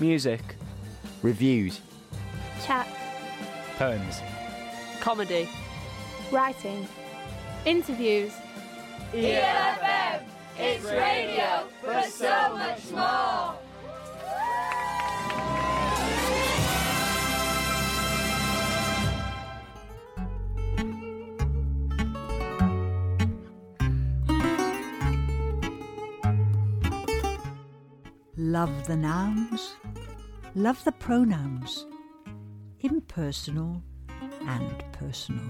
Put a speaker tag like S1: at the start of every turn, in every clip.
S1: Music.
S2: Reviews.
S3: Chat.
S1: Poems.
S4: Comedy.
S3: Writing. Interviews.
S5: ELFM, it's radio, but so much more.
S6: Love the nouns, love the pronouns, impersonal and personal.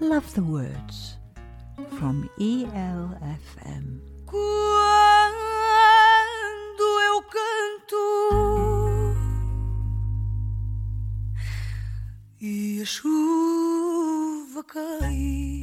S6: Love the words from E ELFM.
S7: Quando eu canto e a chuva cai.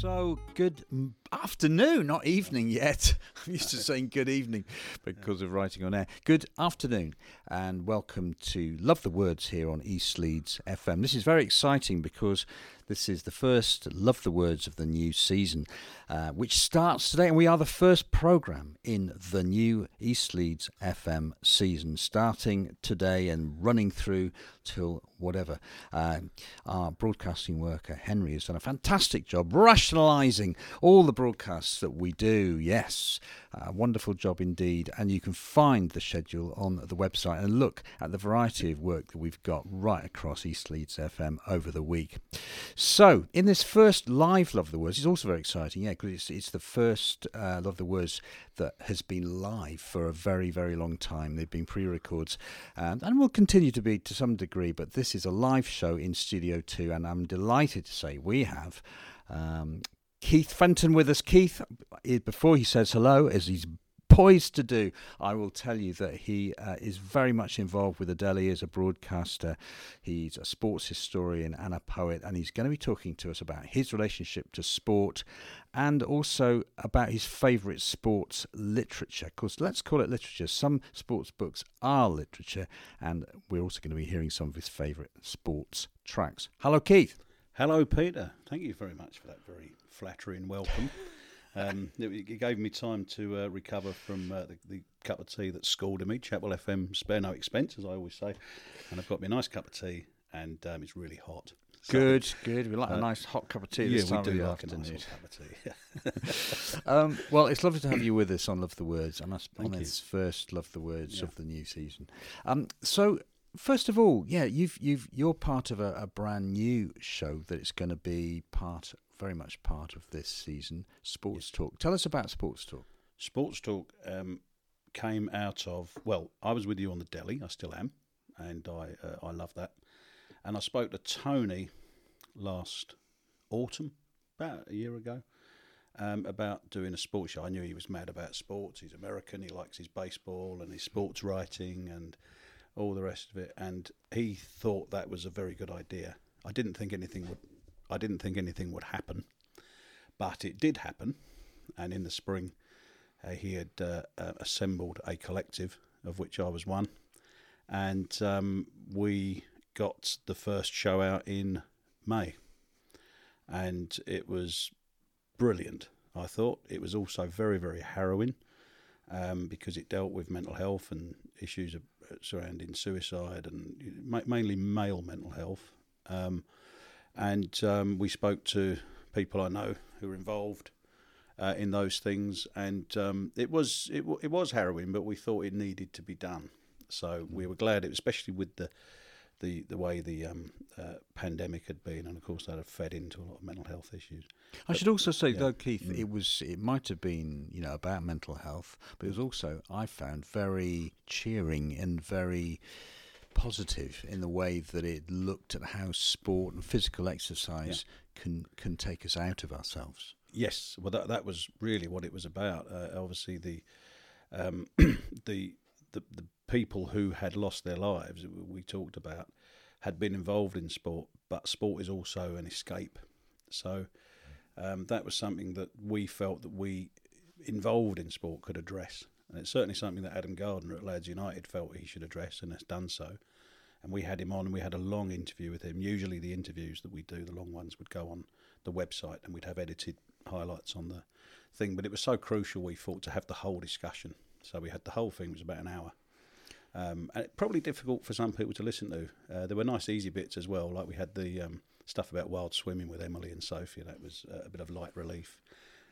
S8: So, good m- afternoon, not evening yet. I'm used to saying good evening because of writing on air. Good afternoon, and welcome to Love the Words here on East Leeds FM. This is very exciting because this is the first Love the Words of the new season, uh, which starts today, and we are the first programme in the new East Leeds FM season, starting today and running through till whatever. Uh, our broadcasting worker, Henry, has done a fantastic job rationalising all the broadcasts that we do. Yes, a wonderful job indeed. And you can find the schedule on the website and look at the variety of work that we've got right across East Leeds FM over the week. So, in this first live Love the Words, it's also very exciting, yeah, because it's, it's the first uh, Love the Words that has been live for a very, very long time. They've been pre records um, and will continue to be to some degree, but this is a live show in Studio 2, and I'm delighted to say we have. Um, Keith Fenton with us. Keith, before he says hello, as he's poised to do, I will tell you that he uh, is very much involved with Adele. He is a broadcaster, he's a sports historian and a poet, and he's going to be talking to us about his relationship to sport and also about his favourite sports literature. Because let's call it literature. Some sports books are literature, and we're also going to be hearing some of his favourite sports tracks. Hello, Keith.
S9: Hello, Peter. Thank you very much for that very flattering welcome. Um, it, it gave me time to uh, recover from uh, the, the cup of tea that scalded me. Chapel FM, spare no expense, as I always say. And I've got me a nice cup of tea, and um, it's really hot. So,
S8: Good, good. We like a
S9: uh,
S8: nice hot cup of tea
S9: yeah, we do like a nice cup of tea.
S8: um, well, it's lovely to have you with us on Love the Words, and us on this first Love the Words
S9: Yeah.
S8: of the new season. Um, so, first of all, yeah, you've you've you're part of a, a brand new show that it's going to be part, very much part of this season. Sports Talk. Tell us about Sports Talk.
S9: Sports Talk um, came out of well, I was with you on the Delhi. I still am, and I uh, I love that. And I spoke to Tony last autumn, about a year ago, um, about doing a sports show. I knew he was mad about sports. He's American. He likes his baseball and his sports writing and all the rest of it. And he thought that was a very good idea. I didn't think anything would. I didn't think anything would happen, but it did happen. And in the spring, uh, he had uh, uh, assembled a collective of which I was one, and um, we got the first show out in May, and it was brilliant. I thought it was also very very harrowing um, because it dealt with mental health and issues uh, surrounding suicide and mainly male mental health. Um, and um, we spoke to people I know who were involved uh, in those things, and um, it was it, wa- it was harrowing, but we thought it needed to be done. So we were glad, it, especially with the the the way the um, uh, pandemic had been, and of course that had fed into a lot of mental health issues.
S8: I
S9: But-
S8: should also say,
S9: yeah.
S8: though, Keith,
S9: Mm.
S8: it was it might have been you know about mental health, but it was also I found very cheering and very positive in the way that it looked at how sport and physical exercise can can take us out of ourselves.
S9: Yes, well, that that was really what it was about. Uh, obviously, the um, the the the people who had lost their lives we talked about had been involved in sport, but sport is also an escape. So um, that was something that we felt that we involved in sport could address, and it's certainly something that Adam Gardner at Lads United felt he should address, and has done so. And we had him on, and we had a long interview with him. Usually, the interviews that we do, the long ones, would go on the website, and we'd have edited highlights on the thing. But it was so crucial, we thought, to have the whole discussion. So we had the whole thing it was about an hour, Um, and it, probably difficult for some people to listen to. Uh, there were nice, easy bits as well, like we had the um, stuff about wild swimming with Emily and Sophie. That was uh, a bit of light relief,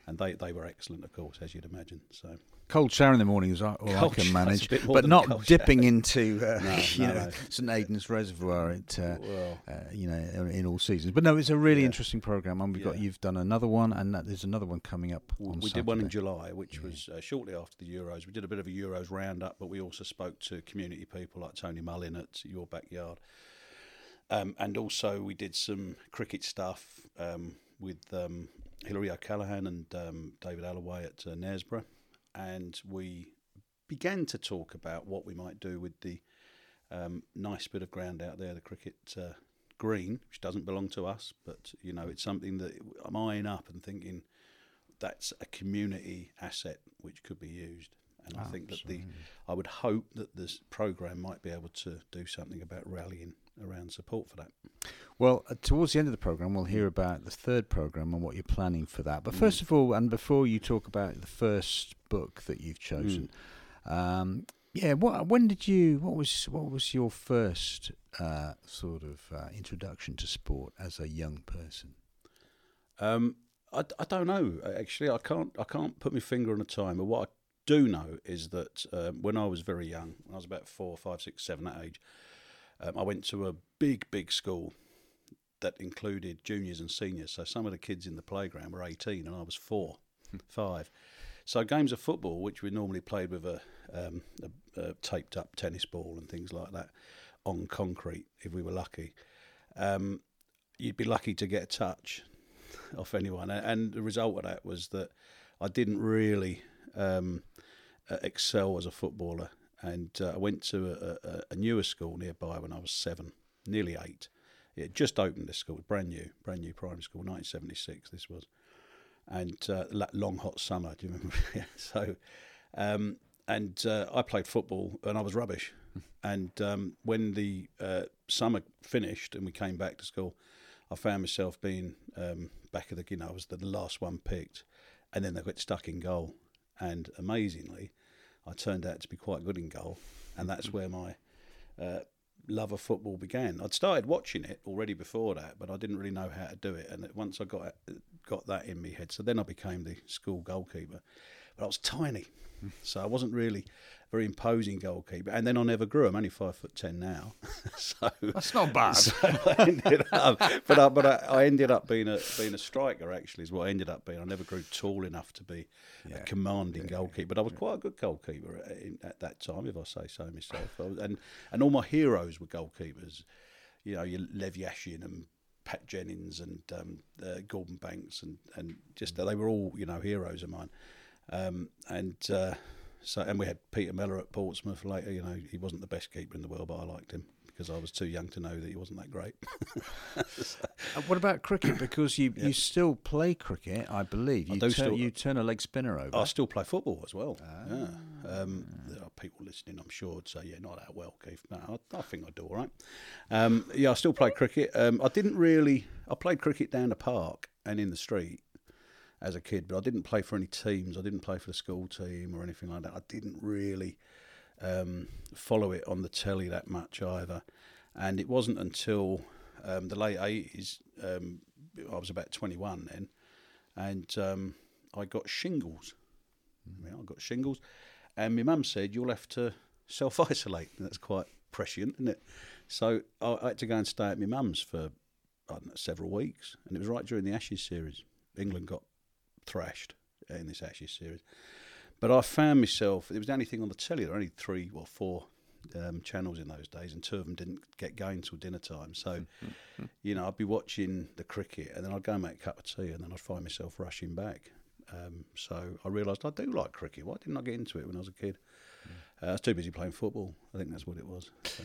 S9: and they, they were excellent, of course, as you'd imagine. So
S8: Cold shower in the morning is all I can manage,
S9: a bit more
S8: but not
S9: cold
S8: dipping
S9: shower.
S8: into uh,
S9: No,
S8: you
S9: no,
S8: know
S9: no.
S8: St Aidan's Reservoir at uh,
S9: well,
S8: uh, you know in all seasons. But no, it's a really
S9: Yeah.
S8: interesting program, and we've got you've done another one, and that, there's another one coming up.
S9: we we did one in July, which was uh, shortly after the Euros. We did a bit of a Euros roundup, but we also spoke to community people like Tony Mullin at Your Backyard. Um, and also, we did some cricket stuff um, with um, Hilary O'Callaghan and um, David Allaway at uh, Knaresborough. And we began to talk about what we might do with the um, nice bit of ground out there, the cricket uh, green, which doesn't belong to us, but you know, it's something that I'm eyeing up and thinking that's a community asset which could be used. And I think that the, I would hope that this program might be able to do something about rallying around support for that.
S8: Well, uh, towards the end of the program, we'll hear about the third program and what you're planning for that.
S9: Mm.
S8: But first of all, and before you talk about the first book that you've chosen,
S9: Mm.
S8: um, yeah, what when did you? What was what was your first uh, sort of uh, introduction to sport as a young person?
S9: Um, I, I don't know actually. I can't I can't put my finger on a time. But what I do know is that um, when I was very young, when I was about four, five, six, seven, that age, um, I went to a big, big school that included juniors and seniors. So some of the kids in the playground were 18 and I was four, five. So games of football, which we normally played with a, um, a, a taped up tennis ball and things like that on concrete, if we were lucky, um, you'd be lucky to get a touch off anyone. And the result of that was that I didn't really um, uh, excel as a footballer. And uh, I went to a, a, a newer school nearby when I was seven, nearly eight. It just opened this school, brand new, brand new primary school, 1976. This was, and uh, la- long hot summer. Do you remember? yeah. So, um, and uh, I played football and I was rubbish. and um, when the uh, summer finished and we came back to school, I found myself being um, back of the, you know, I was the last one picked, and then they got stuck in goal. And amazingly, I turned out to be quite good in goal, and that's where my uh, love of football began. I'd started watching it already before that, but I didn't really know how to do it. And once I got got that in my head, so then I became the school goalkeeper. But I was tiny, so I wasn't really very imposing goalkeeper. And then I never grew. I'm only five foot ten now, so
S8: That's not bad.
S9: so I ended up, but I, but I, I ended up being a being a striker. Actually, is what I ended up being. I never grew tall enough to be a commanding goalkeeper, but I was quite a good goalkeeper at, in, at that time, if I say so myself. I was, and and all my heroes were goalkeepers. You know, your Lev Yashin and Pat Jennings and um, uh, Gordon Banks and and just they were all you know heroes of mine. Um, and uh, so and we had Peter Mellor at Portsmouth later. You know, he wasn't the best keeper in the world, but I liked him because I was too young to know that he wasn't that great.
S8: Uh, what about cricket? Because you, you still play cricket, I believe.
S9: I
S8: You
S9: do
S8: turn,
S9: still-
S8: you turn a leg spinner over.
S9: I still play football as well. Yeah. Um, there are people listening, I'm sure, would say, yeah, not that well, Keith. No, I, I think I do all right. Um, yeah, I still play cricket. Um, I didn't really, I played cricket down the park and in the street as a kid, but I didn't play for any teams. I didn't play for the school team or anything like that. I didn't really um, follow it on the telly that much either. And it wasn't until um, the late 80s, um, I was about 21 then, and um, I got shingles. Yeah, I got shingles, and my mum said you'll have to self isolate. That's quite prescient, isn't it? So I I had to go and stay at my mum's for I don't know, several weeks, and it was right during the Ashes series. England got thrashed in this Ashes series, but I found myself. It was the only thing on the telly. There were only three or four um, channels in those days, and two of them didn't get going till dinner time. So, you know, I'd be watching the cricket, and then I'd go and make a cup of tea, and then I'd find myself rushing back. Um, so I realised I do like cricket. Why didn't I get into it when I was a kid? Uh, I was too busy playing football. I think that's what it was. So.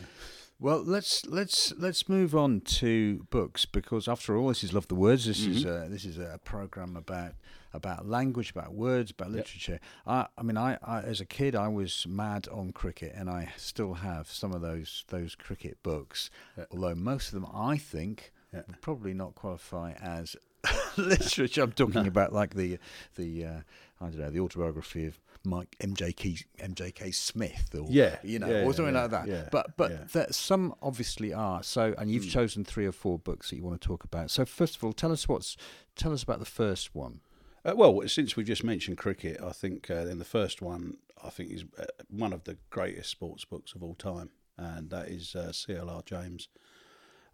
S8: Well, let's let's let's move on to books because after all, this is love the words. This is
S9: Mm-hmm.
S8: a, this is a program about about language, about words, about literature. I I mean, I, I as a kid, I was mad on cricket, and I still have some of those those cricket books.
S9: Yeah.
S8: Although most of them, I think, would probably not qualify as literature. I'm talking about like the the uh, I don't know the autobiography of Mike MJK MJK Smith or
S9: Yeah,
S8: you know
S9: yeah,
S8: or something
S9: yeah,
S8: like that.
S9: yeah,
S8: but but that some obviously are. So and you've chosen three or four books that you want to talk about. So first of all, tell us what's tell us about the first one.
S9: Uh, well, since we've just mentioned cricket, I think uh, then the first one I think is uh, one of the greatest sports books of all time, and that is uh, C.L.R. James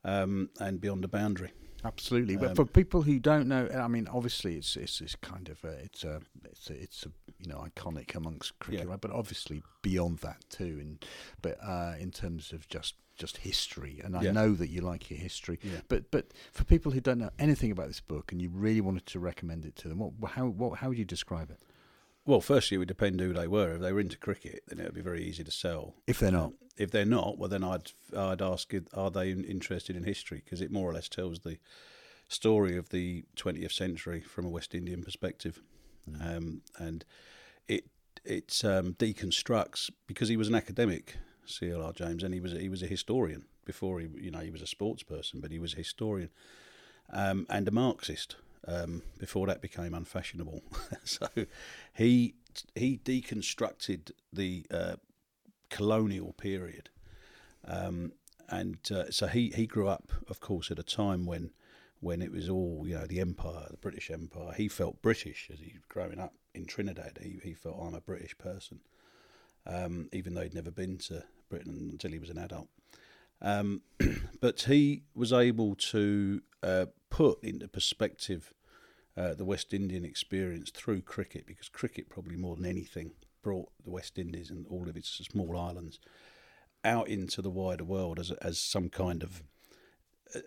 S9: um, and Beyond the Boundary.
S8: Absolutely, but
S9: Um,
S8: for people who don't know, I mean, obviously it's it's, it's kind of a, it's a it's a, it's a you know iconic amongst cricket,
S9: Yeah.
S8: right? But obviously beyond that too, and but uh, in terms of just just history, and I know that you like your history,
S9: Yeah.
S8: but but for people who don't know anything about this book and you really wanted to recommend it to them, what how what how would you describe it
S9: Well, firstly, it would depend who they were. If they were into cricket, then it would be very easy to sell.
S8: if they're not?
S9: If they're not, well, then I'd I'd ask, are they interested in history? Because it more or less tells the story of the 20th century from a West Indian perspective, um, and it it um, deconstructs because he was an academic, C.L.R. James, and he was he was a historian before he you know he was a sports person, but he was a historian um, and a Marxist um, before that became unfashionable. so he he deconstructed the uh, colonial period, um, and uh, so he, he grew up, of course, at a time when when it was all you know the empire, the British Empire. He felt British as he was growing up in Trinidad. He he felt I'm a British person, um, even though he'd never been to Britain until he was an adult. Um, but he was able to uh, put into perspective uh, the West Indian experience through cricket, because cricket probably more than anything brought the West Indies and all of its small islands out into the wider world as as some kind of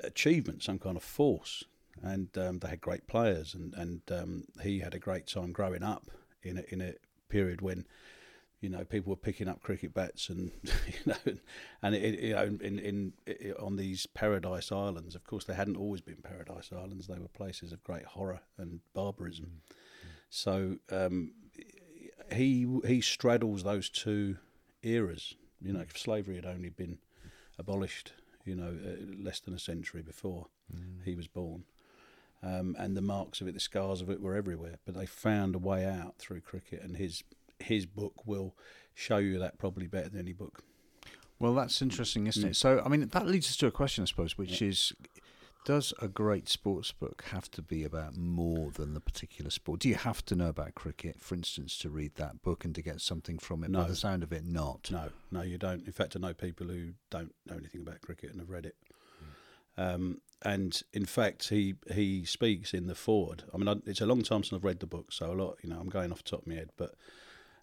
S9: achievement, some kind of force. And um, they had great players, and and um, he had a great time growing up in a, in a period when you know people were picking up cricket bats and you know and it, you know in, in, in on these paradise islands of course they hadn't always been paradise islands. They were places of great horror and barbarism. So um, he he straddles those two eras. You know slavery had only been abolished you know uh, less than a century before he was born. Um, and the marks of it, the scars of it, were everywhere. But they found a way out through cricket, and his his book will show you that probably better than any book.
S8: Well, that's interesting, isn't
S9: Mm.
S8: it? So, I mean, that leads us to a question, I suppose, which is Does a great sports book have to be about more than the particular sport? Do you have to know about cricket, for instance, to read that book and to get something from it? By
S9: No.
S8: the sound of it, not.
S9: No, no, you don't. In fact, I know people who don't know anything about cricket and have read it. Um, and in fact, he he speaks in the forward. I mean, I, it's a long time since I've read the book, so a lot, you know, I'm going off the top of my head. But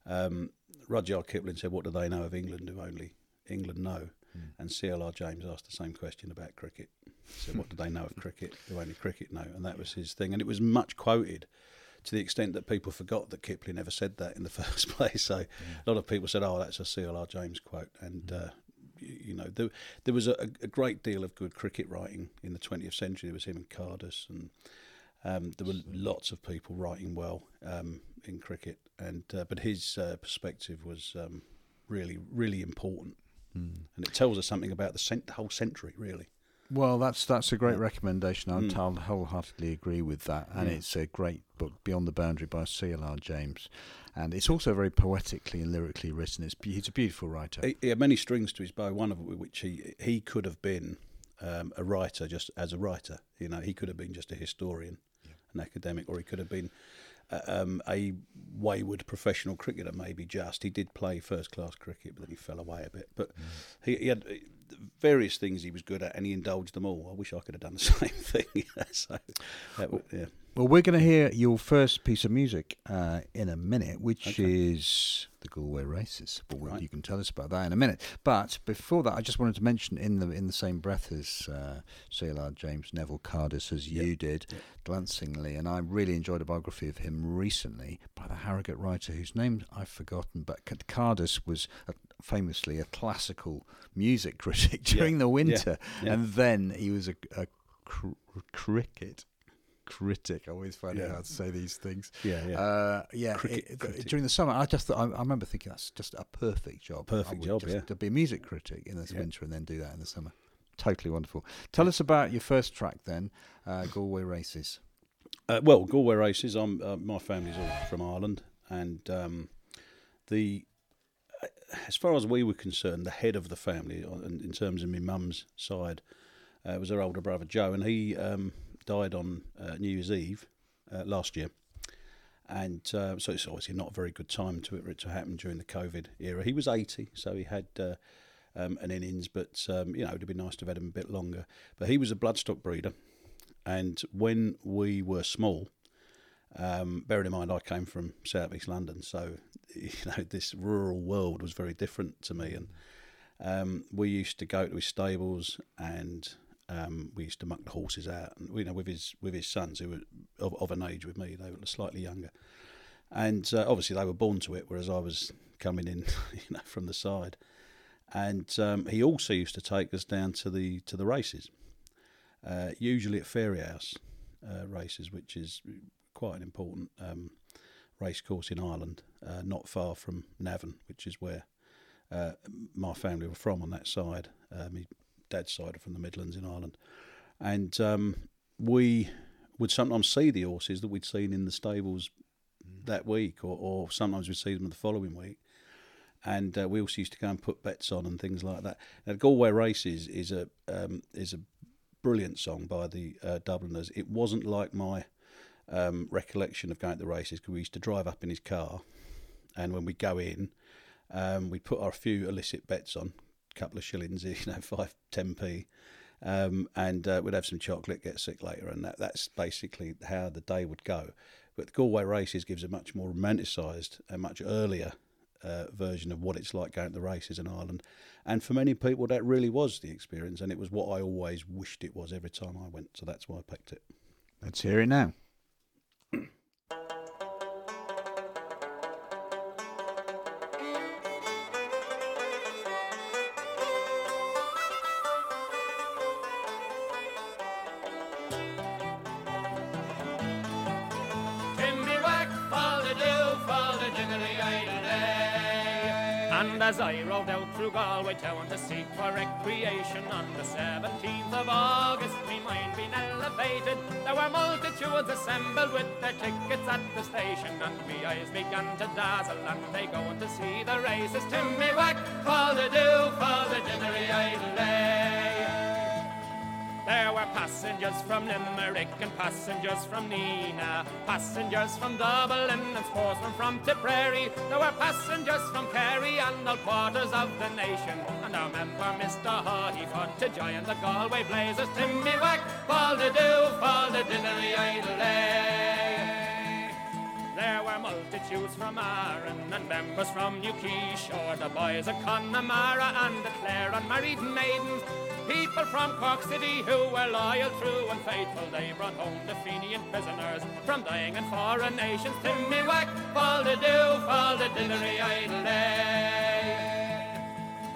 S9: um, Rudyard Kipling said, "What do they know of England? Who only England know?" And C.L.R. James asked the same question about cricket. Said, "What do they know of cricket? Who only cricket know?" And that was his thing. And it was much quoted to the extent that people forgot that Kipling never said that in the first place. So a lot of people said, "Oh, that's a C.L.R. James quote," and uh, y- you know, there, there was a, a great deal of good cricket writing in the 20th century. There was him and Cardus, and um, there were lots of people writing well um, in cricket. And uh, but his uh, perspective was um, really, really important, and it tells us something about the, cent- the whole century, really.
S8: Well, that's that's a great
S9: Yeah.
S8: recommendation. I
S9: Mm.
S8: wholeheartedly agree with that, and
S9: Yeah.
S8: it's a great book, Beyond the Boundary by C.L.R. James, and it's also very poetically and lyrically written. It's he's a beautiful writer.
S9: He, he had many strings to his bow. One of which he he could have been um, a writer just as a writer. You know, he could have been just a historian, an academic, or he could have been uh, um, a wayward professional cricketer. Maybe just he did play first class cricket, but then he fell away a bit. But he, he had uh, various things he was good at, and he indulged them all. I wish I could have done the same thing. so, that, yeah.
S8: Well, we're going to hear your first piece of music uh, in a minute, which
S9: Okay.
S8: is the Galway Races. But
S9: Right.
S8: you can tell us about that in a minute. But before that, I just wanted to mention in the in the same breath as uh, C.L.R. James Neville Cardus, as you did, glancingly, and I really enjoyed a biography of him recently by the Harrogate writer whose name I've forgotten. But C- Cardus was a, famously a classical music critic during the winter, and then he was a, a cr- cricket critic. I always find it hard to say these things.
S9: Yeah, yeah.
S8: Uh, yeah.
S9: Cricket
S8: it- during the summer, I just I, I remember thinking that's just a perfect job.
S9: Perfect job, yeah.
S8: To be a music critic in this
S9: Yeah.
S8: winter and then do that in the summer. Totally wonderful. Tell us about your first track then, uh, Galway Races.
S9: Uh, well, Galway races. I'm uh, my family's all from Ireland, and um, the as far as we were concerned, the head of the family, uh, in, in terms of my mum's side, uh, was her older brother Joe, and he um, died on uh, New Year's Eve uh, last year. And uh, so it's obviously not a very good time to it to happen during the COVID era. He was 80, so he had uh, um, an innings, but um, you know it'd be nice to have had him a bit longer. But he was a bloodstock breeder, and when we were small, um, bearing in mind I came from South East London, so you know this rural world was very different to me, and um, we used to go to his stables and um, we used to muck the horses out, and you know with his with his sons who were of, of an age with me, they were slightly younger, and uh, obviously they were born to it, whereas I was coming in, you know, from the side, and um, he also used to take us down to the to the races, uh, usually at Fairyhouse uh, races, which is quite an important um, race course in Ireland, uh, not far from Navan, which is where uh, my family were from on that side. Uh, my dad's side are from the Midlands in Ireland, and um, we would sometimes see the horses that we'd seen in the stables that week, or, or sometimes we'd see them the following week. And uh, we also used to go and put bets on and things like that. Now, Galway Races is a um, is a brilliant song by the uh, Dubliners. It wasn't like my um, recollection of going to the races because we used to drive up in his car, and when we go in, um, we put our few illicit bets on, couple of shillings, you know, five, ten p, um, and uh, we'd have some chocolate, get sick later, and that, that's basically how the day would go. But the Galway races gives a much more romanticised, and much earlier uh, version of what it's like going to the races in Ireland. And for many people, that really was the experience, and it was what I always wished it was every time I went. So that's why I picked it.
S8: Let's hear it now.
S1: Out Galway town to seek for recreation on the 17th of August, me mind being elevated, there were multitudes assembled with their tickets at the station, and me eyes began to dazzle, and they going to see the races. Timmy Whack, fall the do, fall the dinnery idle passengers from Limerick and passengers from Nenagh, passengers from Dublin and sportsmen from Tipperary. There were passengers from Kerry and all quarters of the nation. And our member, Mr. Hardy, fought to join the Galway Blazers. Timmy Whack, fall the do, fall the dinnery. There were multitudes from Aran and members from New Quayshore, the boys of Connemara and the Clare unmarried maidens. People from Cork City who were loyal, true, and faithful. They brought home the Fenian prisoners from dying in foreign nations. Timmy Whack, fall the do, fall the dinnery idle day.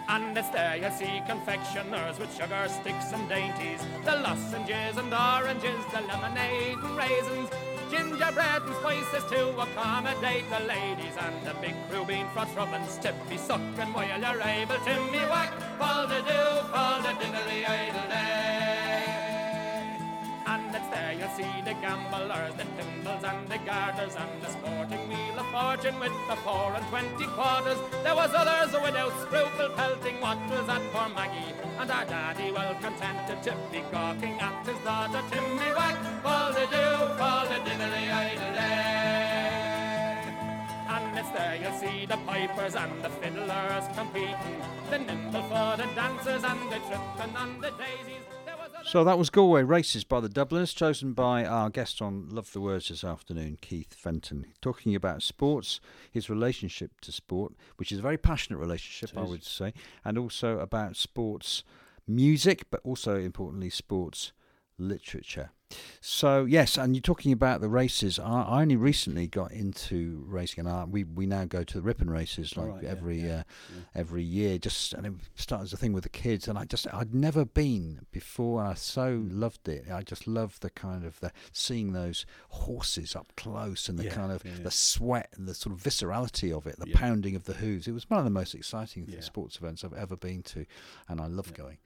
S1: And it's there you'll see confectioners with sugar sticks and dainties, the lozenges and oranges, the lemonade and raisins, gingerbread and spices to accommodate the ladies, and the big crew bean rubbins to be sucking while you're able to me whack, fall the do, fall the dinnery eh, idle you'll see the gamblers, the thimbles and the garters, and the sporting wheel of fortune with the four and twenty quarters. There was others without scruple pelting was at poor Maggie, and our daddy well contented to be gawking at his daughter Timmy Whack, fall the do, fall the dinnery idle day. And it's there you'll see the pipers and the fiddlers competing, the nimble-footed dancers and the tripping on the daisies. There was others-
S8: So that was Galway Races by the Dubliners, chosen by our guest on Love the Words this afternoon, Keith Fenton, talking about sports, his relationship to sport, which is a very passionate relationship, I would say, and also about sports music, but also importantly, sports literature. So yes, and you're talking about the races. I, I only recently got into racing, and I, we we now go to the Ripon races like
S9: right, yeah,
S8: every
S9: yeah,
S8: uh, every year. Just and it started as a thing with the kids, and I just I'd never been before. And I so
S9: Mm.
S8: loved it. I just love the kind of the seeing those horses up close and the
S9: Yeah,
S8: kind of
S9: yeah, yeah.
S8: the sweat and the sort of viscerality of it, the
S9: Yeah.
S8: pounding of the hooves. It was one of the most exciting
S9: Yeah.
S8: sports events I've ever been to, and I love
S9: Yeah.
S8: going.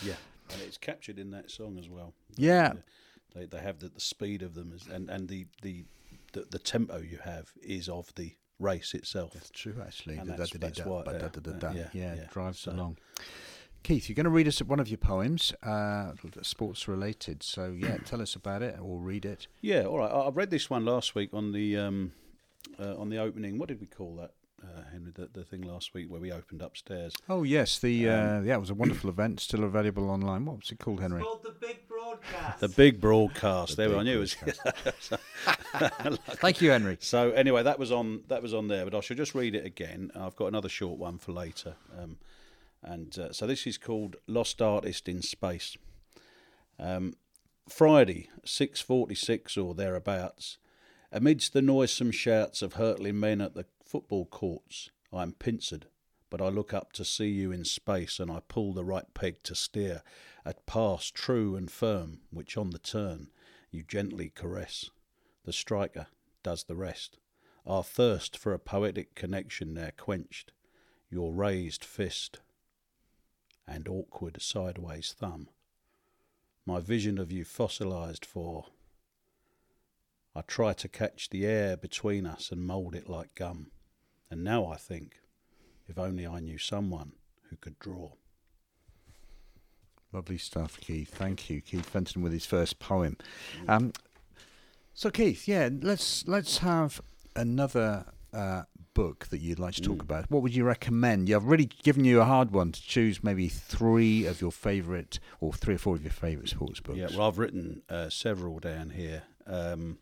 S9: Yeah, and it's captured in that song as well.
S8: Yeah.
S9: They they have the, the speed of them, is, and and the, the the the tempo you have is of the race itself.
S8: That's true, actually.
S9: And
S8: Da-
S9: that's-
S8: da- da-
S9: that's
S8: da-
S9: why,
S8: da-
S9: yeah, yeah,
S8: Yeah,
S9: yeah.
S8: it drives
S9: So-
S8: along. Keith, you're going to read us one of your poems, uh, sports related. So, yeah, tell us about it or read it.
S9: Yeah, all right. I, I read this one last week on the um, uh, on the opening. What did we call that, uh, Henry? The, the thing last week where we opened upstairs.
S8: Oh, yes. the uh,
S9: Um,
S8: Yeah, it was a wonderful event, still available online. What was it called, Henry?
S2: called the big broadcast.
S9: The big broadcast. there we
S8: big
S9: I knew it was.
S8: Thank you, Henry.
S9: So anyway, that was on that was on there, but I shall just read it again. I've got another short one for later, um, and uh, so this is called "Lost Artist in Space." Um, Friday, six forty-six or thereabouts, amidst the noisome shouts of hurtling men at the football courts, I am pincered, but I look up to see you in space, and I pull the right peg to steer at pass true and firm, which on the turn you gently caress. The striker does the rest. Our thirst for a poetic connection there quenched. Your raised fist and awkward sideways thumb. My vision of you fossilized for. I try to catch the air between us and mould it like gum. And now I think, if only I knew someone who could draw.
S8: Lovely stuff, Keith. Thank you, Keith Fenton, with his first poem. Um, so, Keith, yeah, let's let's have another uh, book that you'd like to talk
S9: Mm.
S8: about. What would you recommend? Yeah, I've really given you a hard one to choose. Maybe three of your favourite, or three or four of your favourite sports books.
S9: Yeah, well, I've written uh, several down here. Um,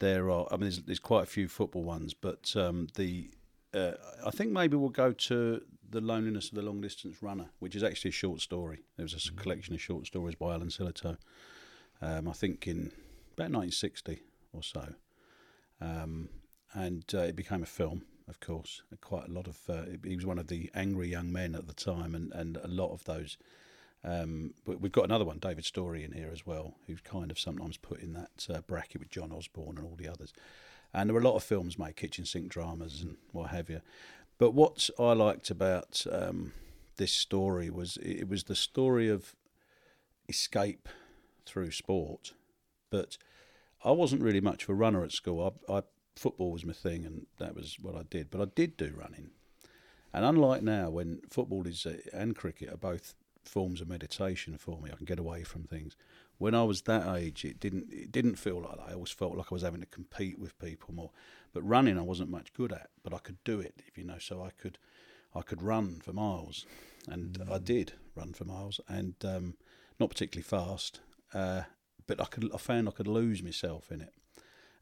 S9: there are, I mean, there's, there's quite a few football ones, but um, the uh, I think maybe we'll go to the loneliness of the long distance runner, which is actually a short story. There was a s- collection of short stories by Alan Sillitoe. Um, I think in about 1960 or so, um, and uh, it became a film. Of course, quite a lot of. Uh, he was one of the angry young men at the time, and, and a lot of those um, but we've got another one, David Storey, in here as well, who's kind of sometimes put in that uh, bracket with John Osborne and all the others. And there were a lot of films made, kitchen sink dramas and what have you. But what I liked about um, this story was it was the story of escape through sport. But I wasn't really much of a runner at school. I, I football was my thing, and that was what I did. But I did do running. And unlike now, when football is uh, and cricket are both forms of meditation for me, I can get away from things. When I was that age, it didn't it didn't feel like that. I always felt like I was having to compete with people more. But running, I wasn't much good at, but I could do it, if you know. So I could I could run for miles, and I did run for miles, and um, not particularly fast. Uh, but I could I found I could lose myself in it,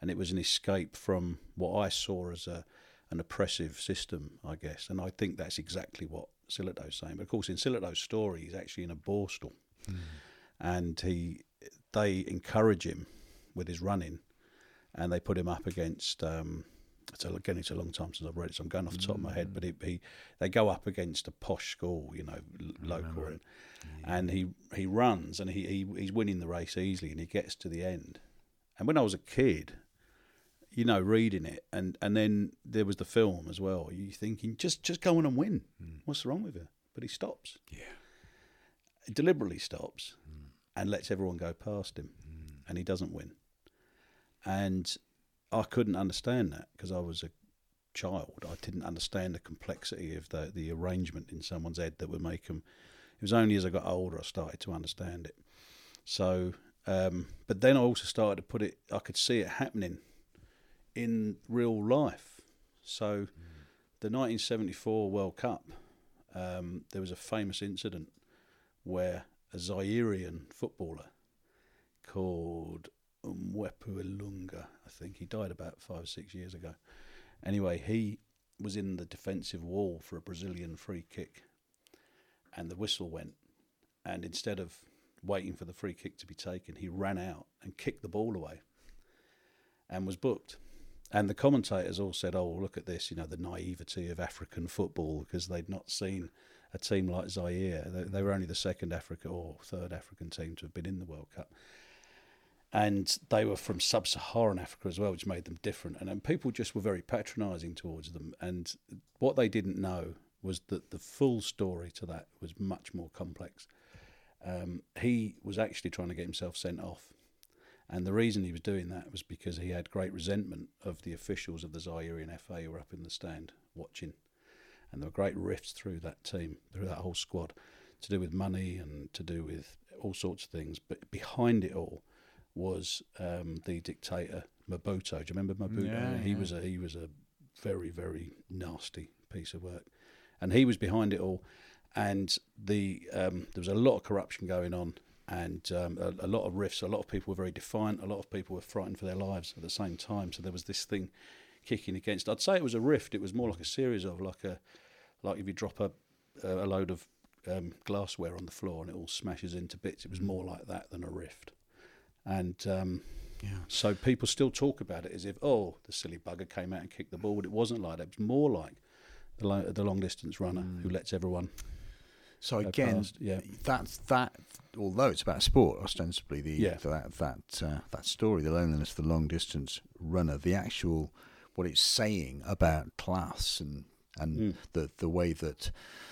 S9: and it was an escape from what I saw as a an oppressive system, I guess. And I think that's exactly what Sillitoe's saying. But of course, in Sillitoe's story, he's actually in a borstal, and he they encourage him with his running, and they put him up against. Um, so again, it's a long time since I've read it, so I'm going off the top of my head. But he, he they go up against a posh school, you know, l- local, and, and he he runs and he, he he's winning the race easily, and he gets to the end. And when I was a kid, you know, reading it, and and then there was the film as well. You thinking, just just go on and win. What's wrong with it? But he stops.
S8: Yeah.
S9: Deliberately stops, and lets everyone go past him, and he doesn't win. And I couldn't understand that because I was a child. I didn't understand the complexity of the the arrangement in someone's head that would make them. It was only as I got older I started to understand it. So, um, but then I also started to put it. I could see it happening in real life. So, the 1974 World Cup, um, there was a famous incident where a Zairian footballer called Mwepu Ilunga, I think he died about five or six years ago. Anyway, he was in the defensive wall for a Brazilian free kick, and the whistle went, and instead of waiting for the free kick to be taken, he ran out and kicked the ball away, and was booked. And the commentators all said, "Oh, look at this! You know the naivety of African football because they'd not seen a team like Zaire. They, they were only the second Africa or third African team to have been in the World Cup." and they were from sub-Saharan Africa as well, which made them different. And, and people just were very patronising towards them. And what they didn't know was that the full story to that was much more complex. Um, he was actually trying to get himself sent off, And the reason he was doing that was because he had great resentment of the officials of the Zairean FA who were up in the stand watching. And there were great rifts through that team, through that whole squad, to do with money and to do with all sorts of things. But behind it all was um, the dictator Mobutu. Do you remember Mobutu?
S8: Yeah,
S9: he
S8: yeah.
S9: was a he was a very very nasty piece of work, and he was behind it all. And the um, there was a lot of corruption going on, and um, a, a lot of rifts. A lot of people were very defiant. A lot of people were frightened for their lives at the same time. So there was this thing kicking against. I'd say it was a rift. It was more like a series of like a like if you drop a a load of um, glassware on the floor and it all smashes into bits. It was more like that than a rift. And um,
S8: Yeah.
S9: so people still talk about it as if, oh, the silly bugger came out and kicked the ball, but it wasn't like that. It was more like the, lo- the long distance runner who lets everyone.
S8: So again,
S9: past, yeah.
S8: that's that. Although it's about sport, ostensibly the
S9: Yeah.
S8: that that uh, that story, the loneliness, the long distance runner, the actual what it's saying about class and and
S9: Mm.
S8: the the way that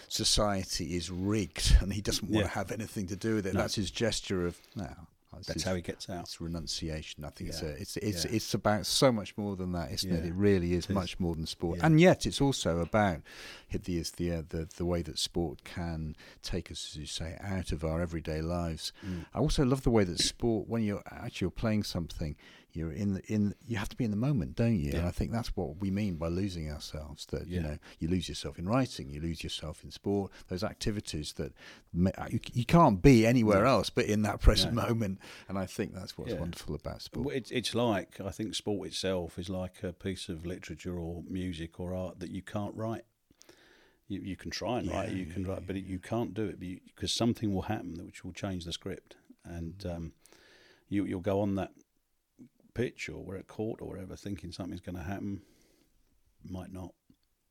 S8: society is rigged, and he doesn't want
S9: Yeah.
S8: to have anything to do with it.
S9: No.
S8: That's his gesture of now.
S9: That's how he gets out.
S8: It's renunciation. I think it's a, it's it's
S9: Yeah.
S8: it's about so much more than that, isn't it?
S9: Yeah.
S8: It really is
S9: It is.
S8: much more than sport,
S9: Yeah.
S8: and yet it's also about the the uh, the the way that sport can take us, as you say, out of our everyday lives.
S9: Mm.
S8: I also love the way that sport, when you're actually playing something, you're in the, in you have to be in the moment, don't you? And I think that's what we mean by losing ourselves. That you know, you lose yourself in writing, you lose yourself in sport. Those activities that you, you can't be anywhere
S9: No.
S8: else but in that present
S9: No.
S8: moment. And I think that's what's
S9: Yeah.
S8: wonderful about sport.
S9: It's, it's like, I think sport itself is like a piece of literature or music or art that you can't write. You, you can try and write it,
S8: Yeah,
S9: you can
S8: yeah,
S9: write, but it, you can't do it because something will happen that which will change the script, and um, you you'll go on that pitch or we're at court or whatever, thinking something's going to happen, might not,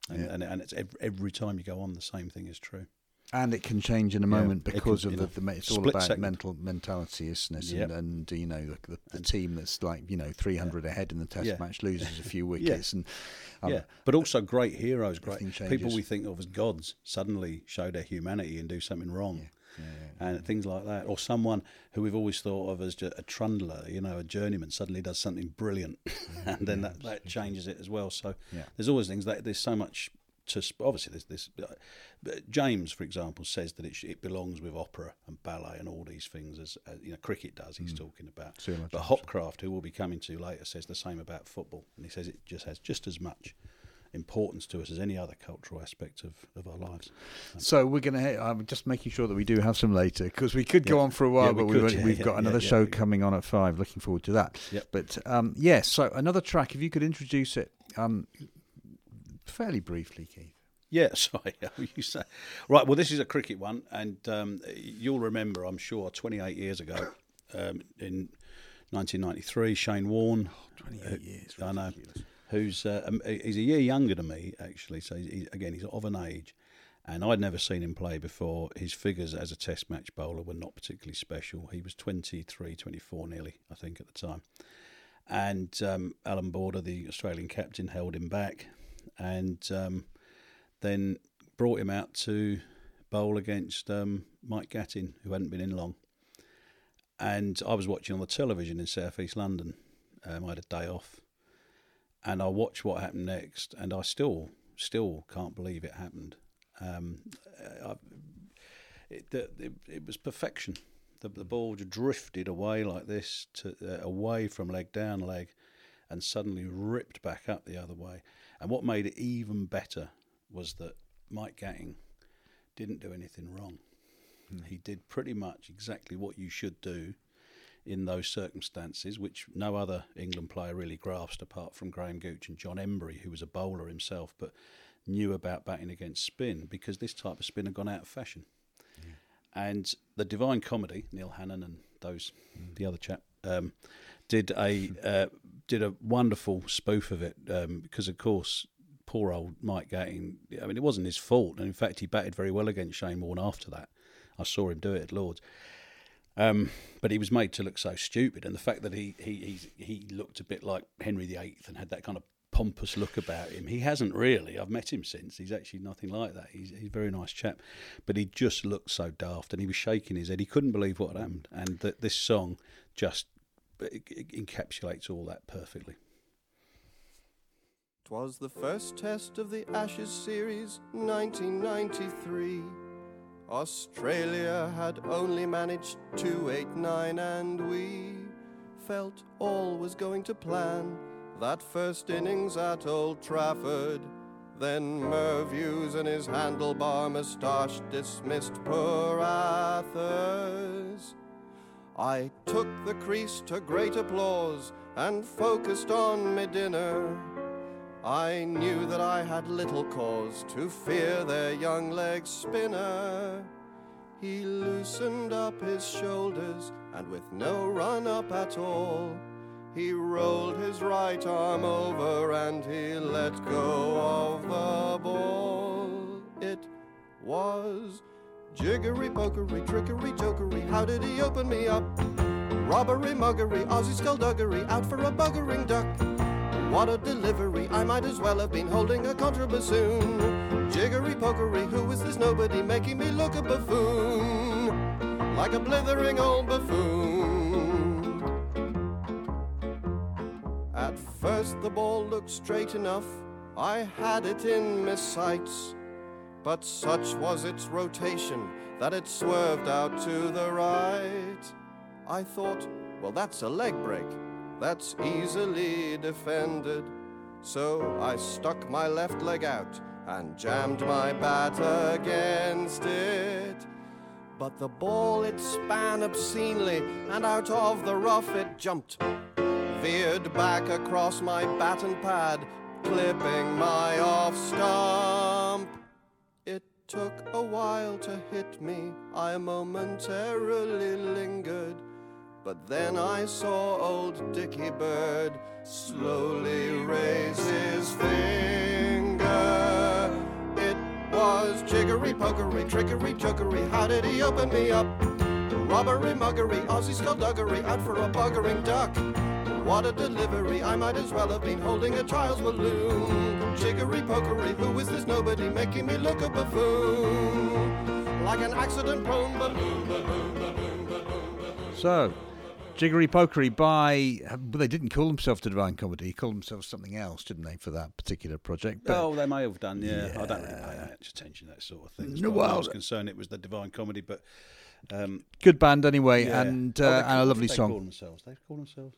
S9: and
S8: Yeah.
S9: and, and it's every, every time you go on, the same thing is true.
S8: and it can change in a moment
S9: can-
S8: because
S9: in
S8: of the, the it's all about
S9: second.
S8: mental mentality, isn't it?
S9: Yep.
S8: And, and you know the, the, the team that's like you know three hundred ahead in the Test
S9: Yeah.
S8: match loses a few wickets, and um,
S9: yeah, but also great heroes, great people we think of as gods suddenly show their humanity and do something wrong.
S8: Yeah,
S9: and things like that. Or someone who we've always thought of as ju- a trundler, you know, a journeyman, suddenly does something brilliant, and then that, that changes it as well. So
S8: Yeah.
S9: there's always things that there's so much to obviously there's this. uh, James, for example, says that it sh- it belongs with opera and ballet and all these things as, as you know cricket does. He's talking about.
S8: Cyril
S9: But. Hopcraft, who we'll be coming to later, says the same about football, and he says it just has just as much importance to us as any other cultural aspect of, of our lives.
S8: So we're going to. I'm just making sure that we do have some later because we could go on for a while,
S9: Yeah, we
S8: but we've,
S9: could, yeah,
S8: we've
S9: yeah,
S8: got another
S9: yeah.
S8: show coming on at five. Looking forward to that.
S9: Yep.
S8: But um, yes, so another track. If you could introduce it um, fairly briefly, Keith.
S9: Yeah, sorry. You say right. Well, this is a cricket one, and um, you'll remember, I'm sure, 28 years ago, um, in 1993, Shane Warne,
S8: 28 years.
S9: I know,
S8: ridiculous.
S9: Who's uh, um, he's a year younger than me actually. So again, he's of an age, and I'd never seen him play before. His figures as a Test match bowler were not particularly special. He was 23, 24 nearly, I think, at the time. And um, Alan Border, the Australian captain, held him back, and um, then brought him out to bowl against um, Mike Gatting, who hadn't been in long. And I was watching on the television in South East London. Um, I had a day off, and I watched what happened next, and I still, still can't believe it happened. Um, I, it, it, it was perfection. The, the ball just drifted away like this, to uh, away from leg down leg, and suddenly ripped back up the other way. And what made it even better was that Mike Gatting didn't do anything wrong. He did pretty much exactly what you should do in those circumstances, which no other England player really grasped apart from Graham Gooch and John Emburey, who was a bowler himself, but knew about batting against spin because this type of spin had gone out of fashion. And the Divine Comedy, Neil Hannon and those, the other chap, um, did a uh, did a wonderful spoof of it um, because, of course, poor old Mike Gatting. I mean, it wasn't his fault, and in fact, he batted very well against Shane Warne after that. I saw him do it at Lords. Um, but he was made to look so stupid, and the fact that he he he, looked a bit like Henry VIII and had that kind of pompous look about him. He hasn't really. I've met him since. He's actually nothing like that. He's, he's a very nice chap, but he just looked so daft, and he was shaking his head. He couldn't believe what had happened, and that this song just encapsulates all that perfectly. perfectly.
S2: 'Twas the first test of the Ashes series, 1993. Australia had only managed 289, and we felt all was going to plan. That first innings at Old Trafford. Then Merv and his handlebar moustache dismissed poor Athers. I took the crease to great applause and focused on my dinner. I knew that I had little cause to fear their young leg spinner. He loosened up his shoulders and with no run up at all, he rolled his right arm over and he let go of the ball. It was jiggery pokery, trickery jokery. How did he open me up? Robbery, muggery, Aussie skullduggery, out for a buggering duck. What a delivery, I might as well have been holding a contrabassoon. Jiggery pokery, who is this nobody making me look a buffoon? Like a blithering old buffoon. At first the ball looked straight enough, I had it in my sights. But such was its rotation that it swerved out to the right. I thought, well, that's a leg break. That's easily defended. So I stuck my left leg out and jammed my bat against it. But the ball it span obscenely, and out of the rough it jumped. Veered back across my baton pad, clipping my off stump. It took a while to hit me, I momentarily lingered. But then I saw old Dickie Bird slowly raise his finger. It was jiggery pokery, trickery jokery. How did he open me up? Robbery, muggery, Aussie skullduggery, out for a buggering duck. What a delivery, I might as well have been holding a child's balloon. Jiggery pokery, who is this nobody making me look a buffoon? Like an accident prone balloon, balloon, balloon, balloon.
S8: So, Jiggery Pokery by. Well, they didn't call themselves the Divine Comedy. They called themselves something else, didn't they, for that particular project? But
S9: oh, they may have done. Yeah, I don't really pay much attention to that sort of thing.
S8: No,
S9: far as I was concerned, it was the Divine Comedy, but um,
S8: good band anyway,
S9: yeah.
S8: and,
S9: Oh,
S8: uh,
S9: they
S8: and a lovely
S9: they Call
S8: song.
S9: themselves. They call themselves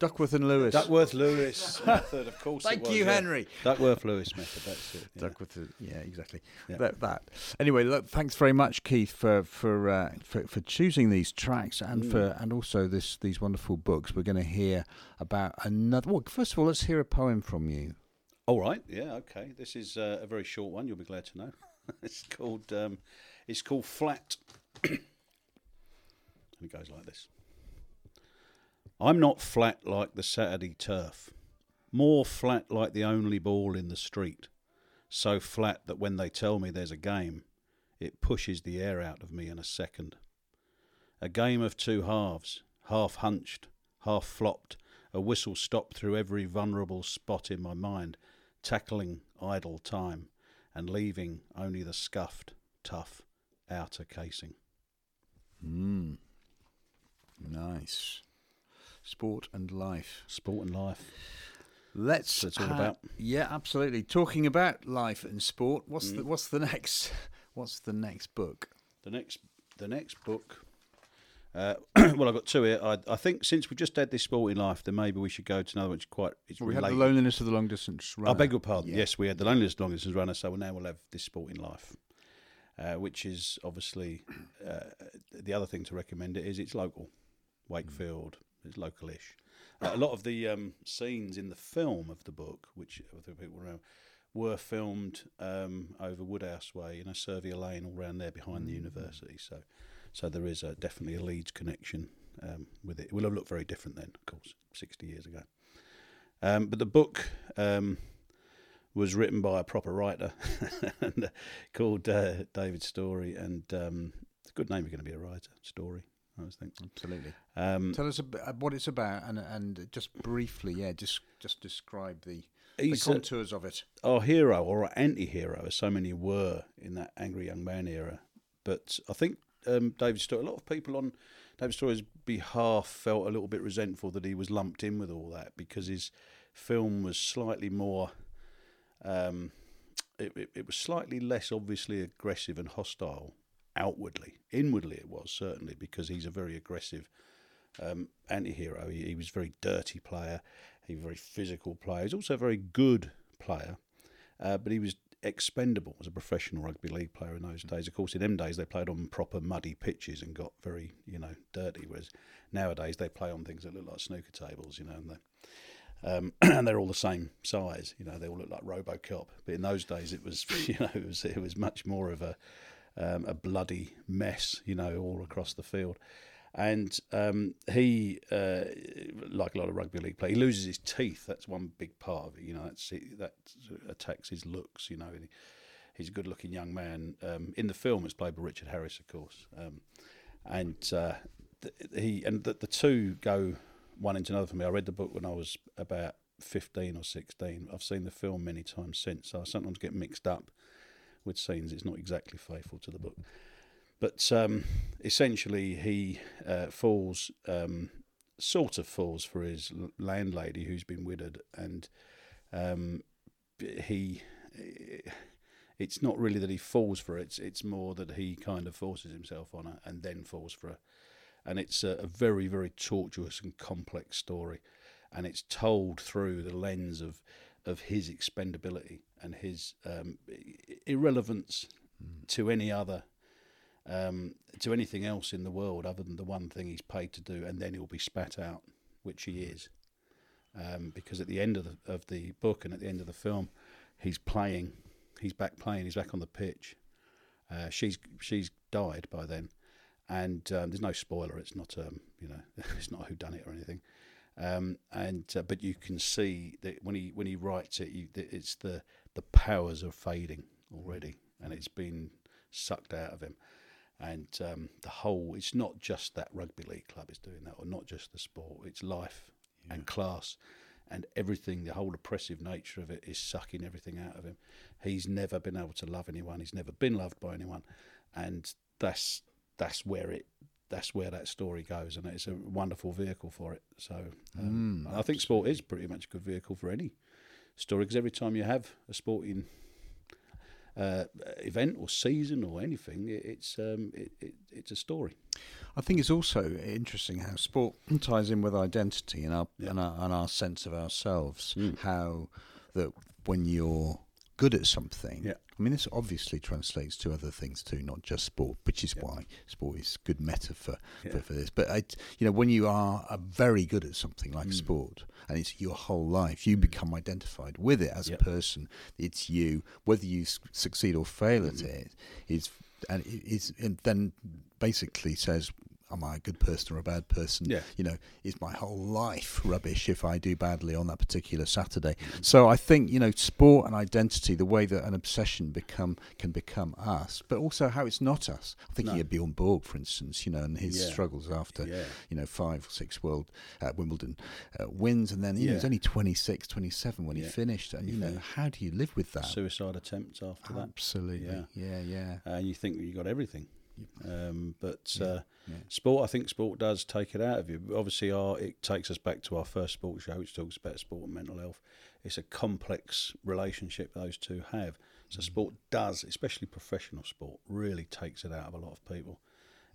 S8: Duckworth and Lewis.
S9: Duckworth Lewis method, of course. it
S8: Thank
S9: was,
S8: you,
S9: yeah.
S8: Henry.
S9: Duckworth Lewis method. That's it. yeah.
S8: Duckworth, uh, yeah, exactly.
S9: Yeah.
S8: That, that. Anyway, look, thanks very much, Keith, for for uh, for, for choosing these tracks and
S9: Mm.
S8: for and also this these wonderful books. We're going to hear about another. Well, first of all, let's hear a poem from you.
S9: All right. Yeah. Okay. This is uh, a very short one. You'll be glad to know. it's called. Um, it's called Flat. and it goes like this. I'm not flat like the Saturday turf. More flat like the only ball in the street. So flat that when they tell me there's a game, it pushes the air out of me in a second. A game of two halves, half hunched, half flopped, a whistle stopped through every vulnerable spot in my mind, tackling idle time and leaving only the scuffed, tough outer casing.
S8: Mm. Nice. Sport and life.
S9: Sport and life.
S8: Let's.
S9: That's all
S8: uh,
S9: about.
S8: Yeah, absolutely. Talking about life and sport. What's
S9: Mm.
S8: the What's the next? What's the next book?
S9: The next, the next book. Uh, well, I've got two here. I, I think since we just had this sport sporting life, then maybe we should go to another one. Which is quite. It's
S8: Well, we had the loneliness of the long distance runner.
S9: I beg your pardon.
S8: Yeah.
S9: Yes, we had the loneliness of the long distance runner, so now we'll have this sport sporting life, uh, which is obviously uh, the other thing to recommend. It is it's local, Wakefield. It's localish. Uh, a lot of the um, scenes in the film of the book, which other people know, were filmed um, over Woodhouse Way, you know, Servia Lane, all round there behind the university. So, so there is a, definitely a Leeds connection um, with it. It will have looked very different then, of course, sixty years ago. Um, but the book um, was written by a proper writer and, uh, called uh, David Storey, and um, it's a good name. You're going to be a writer. Story, I always think.
S8: Absolutely.
S9: Um,
S8: Tell us a bit, uh, what it's about, and and just briefly, yeah, just just describe the, the
S9: he's a-
S8: contours of it.
S9: our hero or our anti-hero, as so many were in that angry young man era. But I think um, David Stewart, a lot of people on David Storey's behalf felt a little bit resentful that he was lumped in with all that because his film was slightly more. Um, it, it, it was slightly less obviously aggressive and hostile outwardly. Inwardly, it was certainly because he's a very aggressive um, anti-hero. He, he was a very dirty player. He was a very physical player. He's also a very good player, uh, but he was expendable as a professional rugby league player in those days. Of course, in them days they played on proper muddy pitches and got very, you know, dirty. Whereas nowadays they play on things that look like snooker tables, you know, and they, um, and they're all the same size. You know, they all look like RoboCop. But in those days, it was, you know, it was it was much more of a um, a bloody mess, you know, all across the field. And um, he, uh, like a lot of rugby league players, he loses his teeth. That's one big part of it. You know, that's that attacks his looks. You know, he's a good-looking young man. Um, in the film, it's played by Richard Harris, of course. Um, and uh, he and the, the two go one into another for me. I read the book when I was about fifteen or sixteen. I've seen the film many times since. So I sometimes get mixed up with scenes. It's not exactly faithful to the book. But um, essentially, he uh, falls, um, sort of falls for his landlady who's been widowed, and um, he. It's not really that he falls for it. It's, it's more that he kind of forces himself on her and then falls for her. And it's a, a very, very tortuous and complex story. And it's told through the lens of, of his expendability and his um, irrelevance mm. to any other um, to anything else in the world other than the one thing he's paid to do, and then he'll be spat out, which he is. Um, because at the end of the of the book and at the end of the film, he's playing, he's back playing, he's back on the pitch. Uh, she's she's died by then, and um, there's no spoiler. It's not um, you know it's not who done it or anything. Um, and uh, but you can see that when he when he writes it, you, it's the the powers are fading already, and it's been sucked out of him. And um, the whole it's not just that rugby league club is doing that or not just the sport it's life yeah. and class. And everything the whole oppressive nature of it is sucking everything out of him. He's never been able to love anyone. He's never been loved by anyone. And that's that's where it that's where that story goes and it's a wonderful vehicle for it. So um, mm, I think sport is pretty much a good vehicle for any story because every time you have a sporting uh, event or season or anything. It, it's um, it, it, it's a story.
S8: I think it's also interesting how sport ties in with identity and our yeah. and, our, and our sense of ourselves. Mm. How that when you're good at something.
S9: Yeah.
S8: I mean, this obviously translates to other things too, not just sport, which is yeah. why sport is good metaphor yeah. for, for, this. But I, you know, when you are very good at something like mm. sport, and it's your whole life, you mm. become identified with it as a person. It's you, whether you succeed or fail mm. at it. Is and it's and then basically says am I a good person or a bad person?
S9: Yeah.
S8: You know, is my whole life rubbish if I do badly on that particular Saturday? So I think you know, sport and identity, the way that an obsession become can become us, but also how it's not us. I'm thinking no. of Bjorn Borg, for instance, you know, and his yeah. struggles after yeah. you know five or six World uh, Wimbledon uh, wins, and then you yeah. know, he was only 26, 27 when he finished, and you know, how do you live with that?
S9: Suicide attempts after
S8: Absolutely.
S9: that.
S8: Absolutely. Yeah, yeah.
S9: And uh, you think you got everything. Um, but uh, yeah. sport, I think sport does take it out of you. Obviously, our it takes us back to our first sports show, which talks about sport and mental health. It's a complex relationship those two have. So mm. sport does, especially professional sport, really takes it out of a lot of people.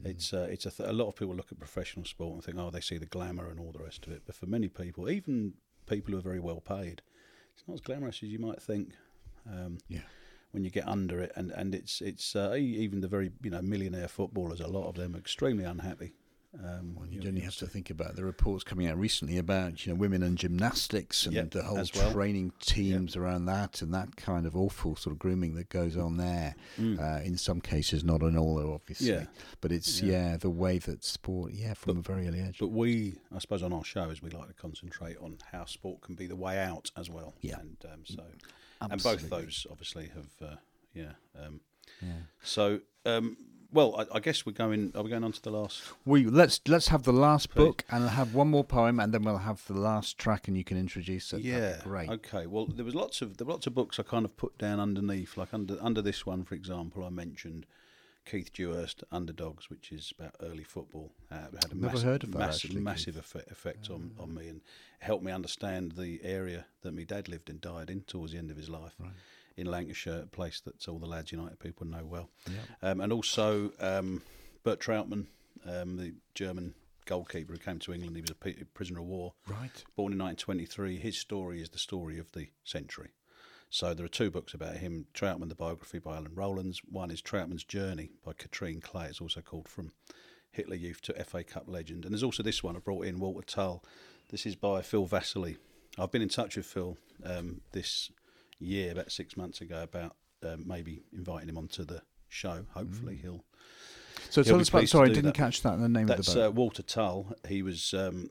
S9: Mm. It's uh, it's a, th- a lot of people look at professional sport and think, oh, they see the glamour and all the rest of it. But for many people, even people who are very well paid, it's not as glamorous as you might think. Um,
S8: yeah
S9: when you get under it, and and it's it's uh, even the very you know millionaire footballers, a lot of them are extremely unhappy.
S8: Um, well, you only have to think about the reports coming out recently about you know women and gymnastics and
S9: yep,
S8: the whole
S9: well.
S8: training teams yep. around that and that kind of awful sort of grooming that goes on there. Mm. Uh, in some cases, not in all, obviously.
S9: Yeah.
S8: But it's yeah. yeah. the way that sport, yeah, from but, a very early age.
S9: But we, I suppose, on our shows, we like to concentrate on how sport can be the way out as well.
S8: Yeah.
S9: And um, so, Absolutely. and both those obviously have. Uh, yeah. Um, yeah. So, um, well, I, I, guess we're going. Are we going on to the last?
S8: We let's let's have the last Please. book and I'll have one more poem, and then we'll have the last track, and you can introduce it.
S9: Yeah,
S8: great.
S9: Okay. Well, there was lots of there were lots of books I kind of put down underneath, like under under this one, for example, I mentioned Keith Dewhurst Underdogs, which is about early football. Uh, had a
S8: Never
S9: massive,
S8: heard of that,
S9: massive,
S8: actually,
S9: massive effect, effect on, on me and helped me understand the area that my dad lived and died in towards the end of his life. In Lancashire, a place that all the Lads United people know well, um, and also um, Bert Trautmann, um, the German goalkeeper who came to England. He was a prisoner of war,
S8: Right.
S9: born in 1923. His story is the story of the century. So there are two books about him Trautmann, the biography by Alan Rowlands. One is Trautmann's Journey by Catrine Clay. It's also called From Hitler Youth to FA Cup Legend. And there's also this one I brought in, Walter Tull. This is by Phil Vasili. I've been in touch with Phil um, this year, about six months ago, about um, maybe inviting him onto the show. Hopefully he'll
S8: So tell us about. Sorry, I didn't
S9: that.
S8: catch that. The name
S9: That's
S8: of the
S9: uh,
S8: boat.
S9: Walter Tull. He was um,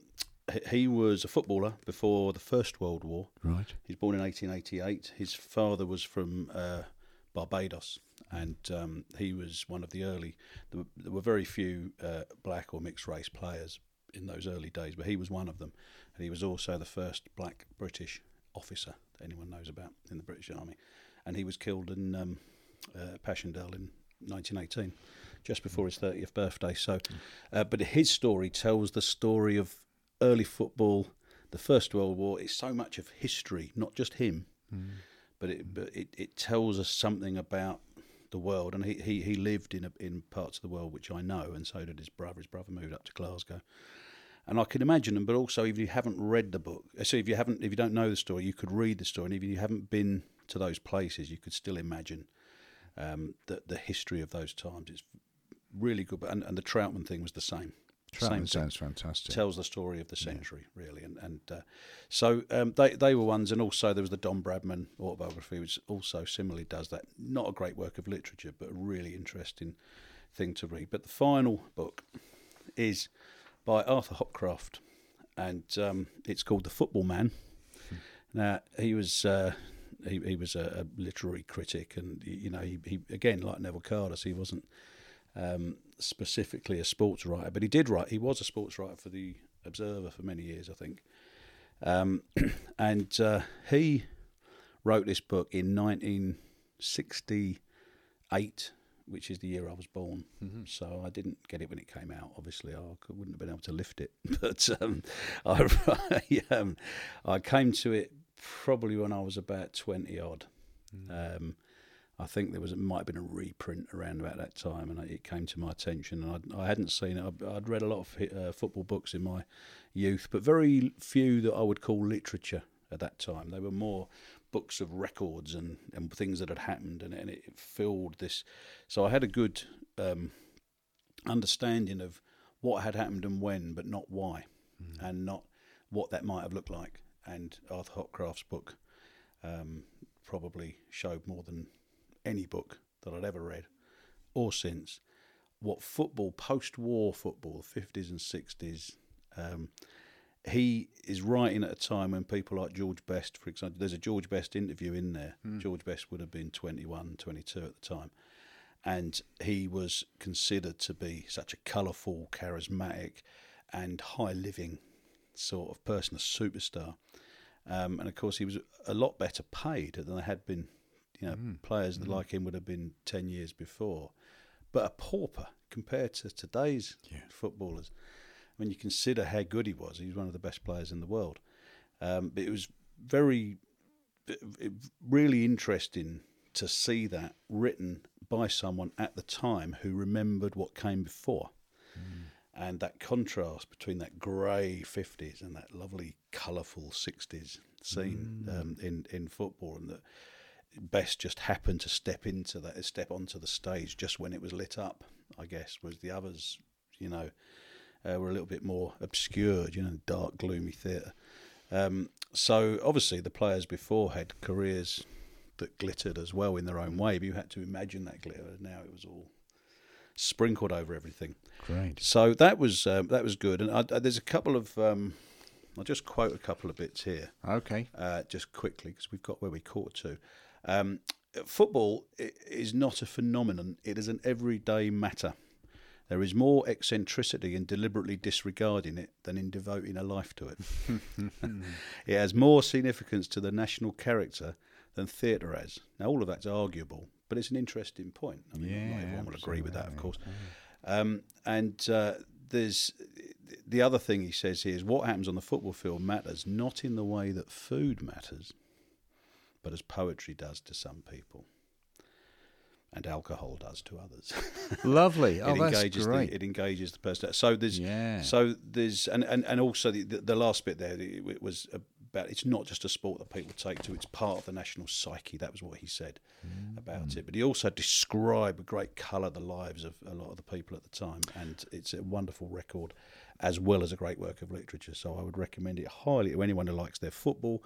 S9: he- was a footballer before the First World War.
S8: right.
S9: He was born in 1888. His father was from uh, Barbados, and um, he was one of the early. There were, there were very few uh, black or mixed race players in those early days, but he was one of them, and he was also the first black British officer that anyone knows about in the British Army, and he was killed in um, uh, Passchendaele in 1918, just before his 30th birthday. So, uh, but his story tells the story of early football, the First World War. It's so much of history, not just him, but it but it, it tells us something about the world. And he, he, he lived in a, in parts of the world which I know, and so did his brother. His brother moved up to Glasgow. And I can imagine them, but also if you haven't read the book, so if you haven't, if you don't know the story, you could read the story, and even if you haven't been to those places, you could still imagine um, the the history of those times. It's really good, and, and the Trautmann thing was the same. Same
S8: Trautmann
S9: thing
S8: sounds fantastic.
S9: tells the story of the century, really. And and uh, so um, they they were ones, and also there was the Don Bradman autobiography, which also similarly does that. Not a great work of literature, but a really interesting thing to read. But the final book is by Arthur Hopcraft, and um, it's called The Football Man. Now he was. Uh, he, he was a, a literary critic, and you know he, he again like Neville Cardus, he wasn't um, specifically a sports writer, but he did write. He was a sports writer for the Observer for many years, I think. Um, and uh, he wrote this book in 1968, which is the year I was born. So I didn't get it when it came out. Obviously, I wouldn't have been able to lift it. But um, I, um, I came to it probably when I was about 20 odd. Um, I think there was it might have been a reprint around about that time, and it came to my attention. And I, I hadn't seen it. I'd, I'd read a lot of uh, football books in my youth, but very few that I would call literature at that time. They were more books of records and, and things that had happened, and, and it filled this. So I had a good um, understanding of what had happened and when, but not why, and not what that might have looked like. And Arthur Hopcraft's book um, probably showed more than any book that I'd ever read or since what football, post war football, 50s and 60s, um, he is writing at a time when people like George Best, for example, there's a George Best interview in there. George Best would have been 21, 22 at the time. And he was considered to be such a colourful, charismatic, and high living sort of person, a superstar. Um, and of course, he was a lot better paid than there had been, you know, players that like him would have been 10 years before. But a pauper compared to today's footballers. When you consider how good he was, he was one of the best players in the world. Um, but it was very, really interesting to see that written by someone at the time who remembered what came before. And that contrast between that grey 50s and that lovely, colourful 60s scene um, in, in football, and that Best just happened to step into that, step onto the stage just when it was lit up, I guess, was the others, you know, uh, were a little bit more obscured, you know, dark, gloomy theatre. Um, so obviously the players before had careers that glittered as well in their own way, but you had to imagine that glitter. Now it was all sprinkled over everything.
S8: Great.
S9: So that was um, that was good. And I, I- there's a couple of um, I'll just quote a couple of bits here
S8: Okay.
S9: uh, just quickly because we've got where we caught to. Um, football is not a phenomenon; it is an everyday matter. There is more eccentricity in deliberately disregarding it than in devoting a life to it. it has more significance to the national character than theatre has. Now, all of that's arguable, but it's an interesting point. I mean,
S8: Yeah,
S9: not everyone will agree with that, of course. Um, and uh, there's the other thing he says here is what happens on the football field matters not in the way that food matters, but as poetry does to some people. And alcohol does to others.
S8: Lovely.
S9: it
S8: Oh, that's
S9: engages
S8: great.
S9: the it engages the person. So there's
S8: Yeah.
S9: so there's and, and, and also the, the, the last bit there it, it was about it's not just a sport that people take to it's part of the national psyche. That was what he said
S8: Mm.
S9: about it. But he also described with great colour the lives of a lot of the people at the time, and it's a wonderful record as well as a great work of literature. So I would recommend it highly to anyone who likes their football,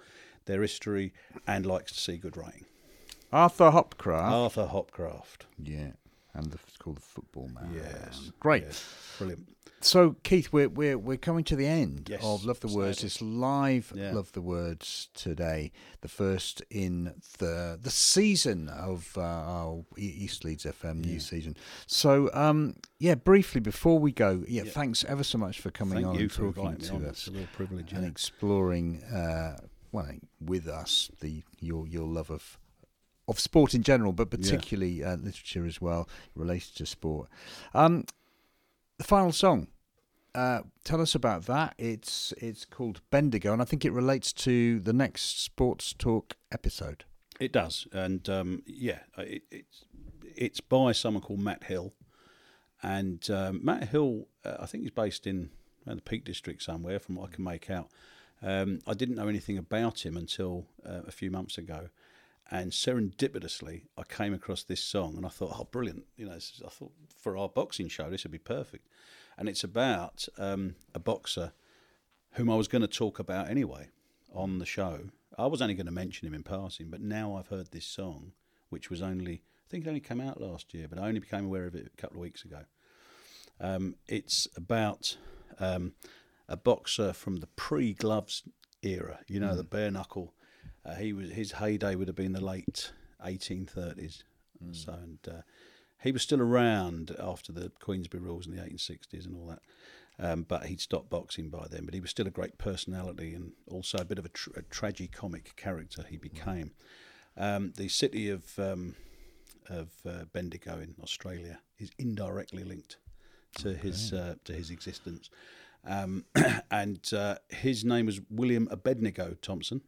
S9: their history, and likes to see good writing.
S8: Arthur Hopcraft.
S9: Arthur Hopcraft.
S8: Yeah. And the, it's called the Football Man.
S9: Yes.
S8: Great.
S9: Yes. Brilliant.
S8: So, Keith, we're we're we're coming to the end
S9: Yes,
S8: of Love the Words.
S9: sadly.
S8: It's live
S9: Yeah.
S8: Love the Words today, the first in the the season of uh, our East Leeds FM new season. So, um, yeah, briefly before we go, yeah,
S9: Yeah.
S8: thanks ever so much for coming
S9: Thank
S8: on
S9: you
S8: and talking to
S9: on.
S8: us
S9: It's a real privilege.
S8: and
S9: yeah.
S8: exploring, uh, well, with us the your your love of of sport in general, but particularly uh, literature as well, related to sport. Um, the final song. Uh, tell us about that. It's it's called Bendigo, and I think it relates to the next sports talk episode.
S9: It does, and um, yeah, it, it's it's by someone called Matt Hill, and um, Matt Hill, uh, I think he's based in uh, the Peak District somewhere, from what I can make out. Um, I didn't know anything about him until uh, a few months ago, and serendipitously, I came across this song, and I thought, oh, brilliant! You know, I thought for our boxing show, this would be perfect, and it's about um, a boxer whom I was going to talk about anyway on the show. I was only going to mention him in passing, but now I've heard this song, which was only, I think it only came out last year, but I only became aware of it a couple of weeks ago. Um, it's about um, a boxer from the pre-gloves era, you know, the bare knuckle. Uh, he was his heyday would have been the late 1830s. So, and uh, he was still around after the Queensberry rules in the 1860s and all that. Um, but he'd stopped boxing by then. But he was still a great personality and also a bit of a, tr- a tragicomic character he became. Um, the city of um, of uh, Bendigo in Australia is indirectly linked to his uh, to his existence, um, and uh, his name was William Abednego Thompson,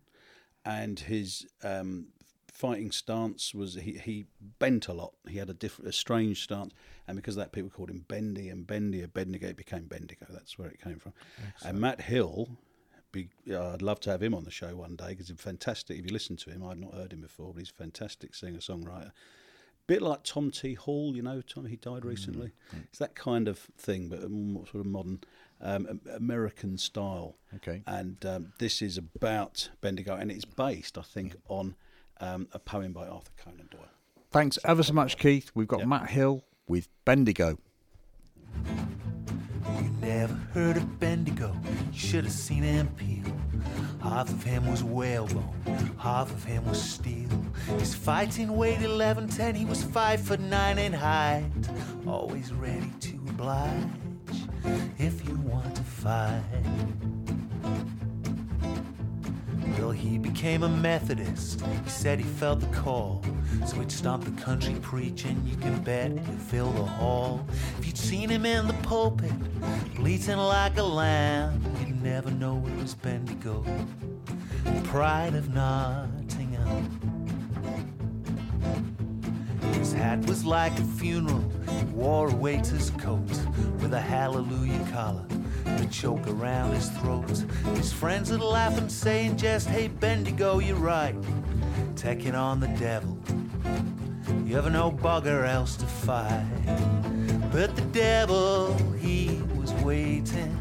S9: and his um, fighting stance was he, he bent a lot. He had a different, a strange stance, and because of that, people called him Bendy and Bendy. Abednego became Bendigo. That's where it came from. And Matt Hill, be, uh, I'd love to have him on the show one day because he's fantastic. If you listen to him, I'd not heard him before, but he's a fantastic singer songwriter. Bit like Tom T. Hall, you know, Tom he died recently. It's that kind of thing, but more sort of modern um, American style.
S8: Okay.
S9: And um, this is about Bendigo, and it's based, I think, on um, a poem by Arthur Conan Doyle.
S8: Thanks ever so much, Keith. We've got
S9: Yep.
S8: Matt Hill with Bendigo.
S7: You never heard of Bendigo, you should have seen him peel. Half of him was whalebone, half of him was steel. His fighting weight 11 10, he was 5 foot 9 in height. Always ready to oblige if you want to fight. Well, he became a Methodist. He said he felt the call. So he'd stomp the country preaching. You can bet he'd fill the hall. If you'd seen him in the pulpit, bleating like a lamb, you'd never know it was Bendigo, the pride of Nottingham. His hat was like a funeral. He wore a waiter's coat with a hallelujah collar, a choke around his throat. His friends would laugh and say in jest, Hey Bendigo, you're right. Taking on the devil. You ever no bugger else to fight. But the devil, he was waiting.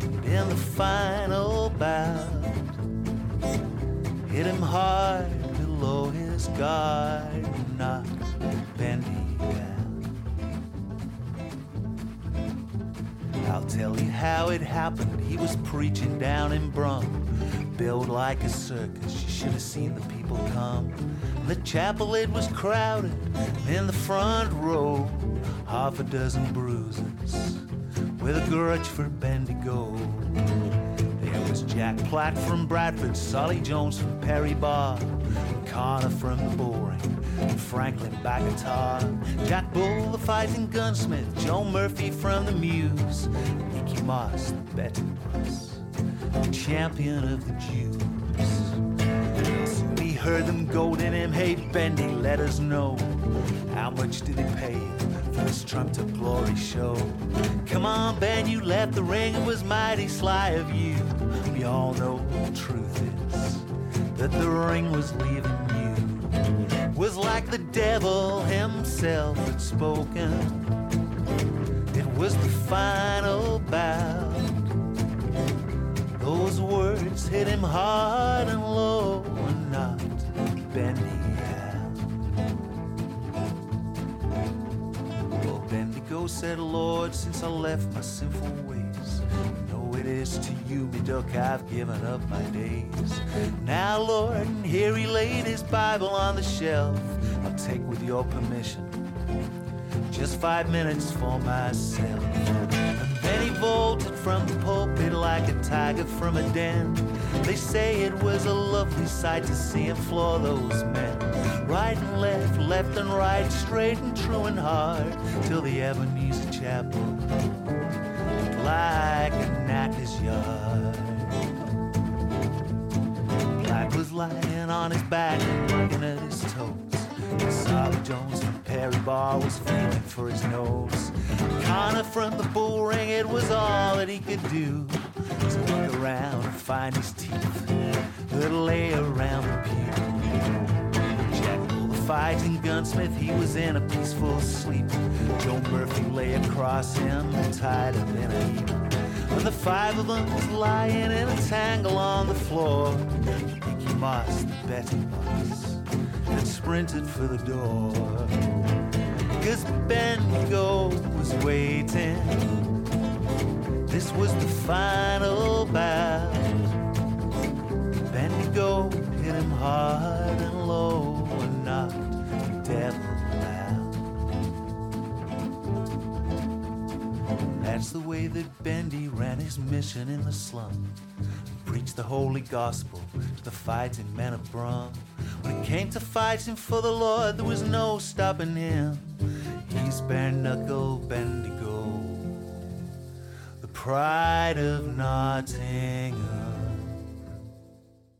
S7: And in the final bout, hit him hard and knocked Bendy down. I'll tell you how it happened. He was preaching down in Brum, built like a circus. You should have seen the people come. The chapel it was crowded. In the front row, half a dozen bruises with a grudge for Bendigo. There was Jack Platt from Bradford, Solly Jones from Perry Barr, Connor from the Bull Ring, Franklin Bagatar, Jack Bull, the fighting gunsmith, Joe Murphy from the Muse, Nicky Moss, the betting boss, the champion of the Jews. He heard them goading him, hey Bendy, let us know. How much did he pay for this trumped up glory show? Come on, Ben, you left the ring, it was mighty sly of you. We all know the truth is that the ring was leaving. Was like the devil himself had spoken. It was the final bout. Those words hit him hard and low and not Bendy out. Well, Bendigo said, Lord, since I left my sinful it is to you, me duck, I've given up my days. Now, Lord, here he laid his Bible on the shelf. I'll take with your permission just five minutes for myself. And then he bolted from the pulpit like a tiger from a den. They say it was a lovely sight to see him floor those men. Right and left, left and right, straight and true and hard, till the Ebenezer Chapel like a knacker's yard. Black was lying on his back, looking at his toes. Solly Jones from Perry Barr was feeling for his nose. Connor from the bull ring, it was all that he could do. To look around and find his teeth that lay around fighting gunsmith, he was in a peaceful sleep. Joe Murphy lay across him, tied up in a heap. And the five of them was lying in a tangle on the floor. Nicky Moss, the betting boss had sprinted for the door. Cause Bendigo was waiting. This was the final bout. Bendigo hit him hard and low That's the way that Bendy ran his mission in the slum. Preached the holy gospel to the fighting men of Brum. When it came to fighting for the Lord, there was no stopping him. He's bare knuckle Bendigo, the pride of Nottingham.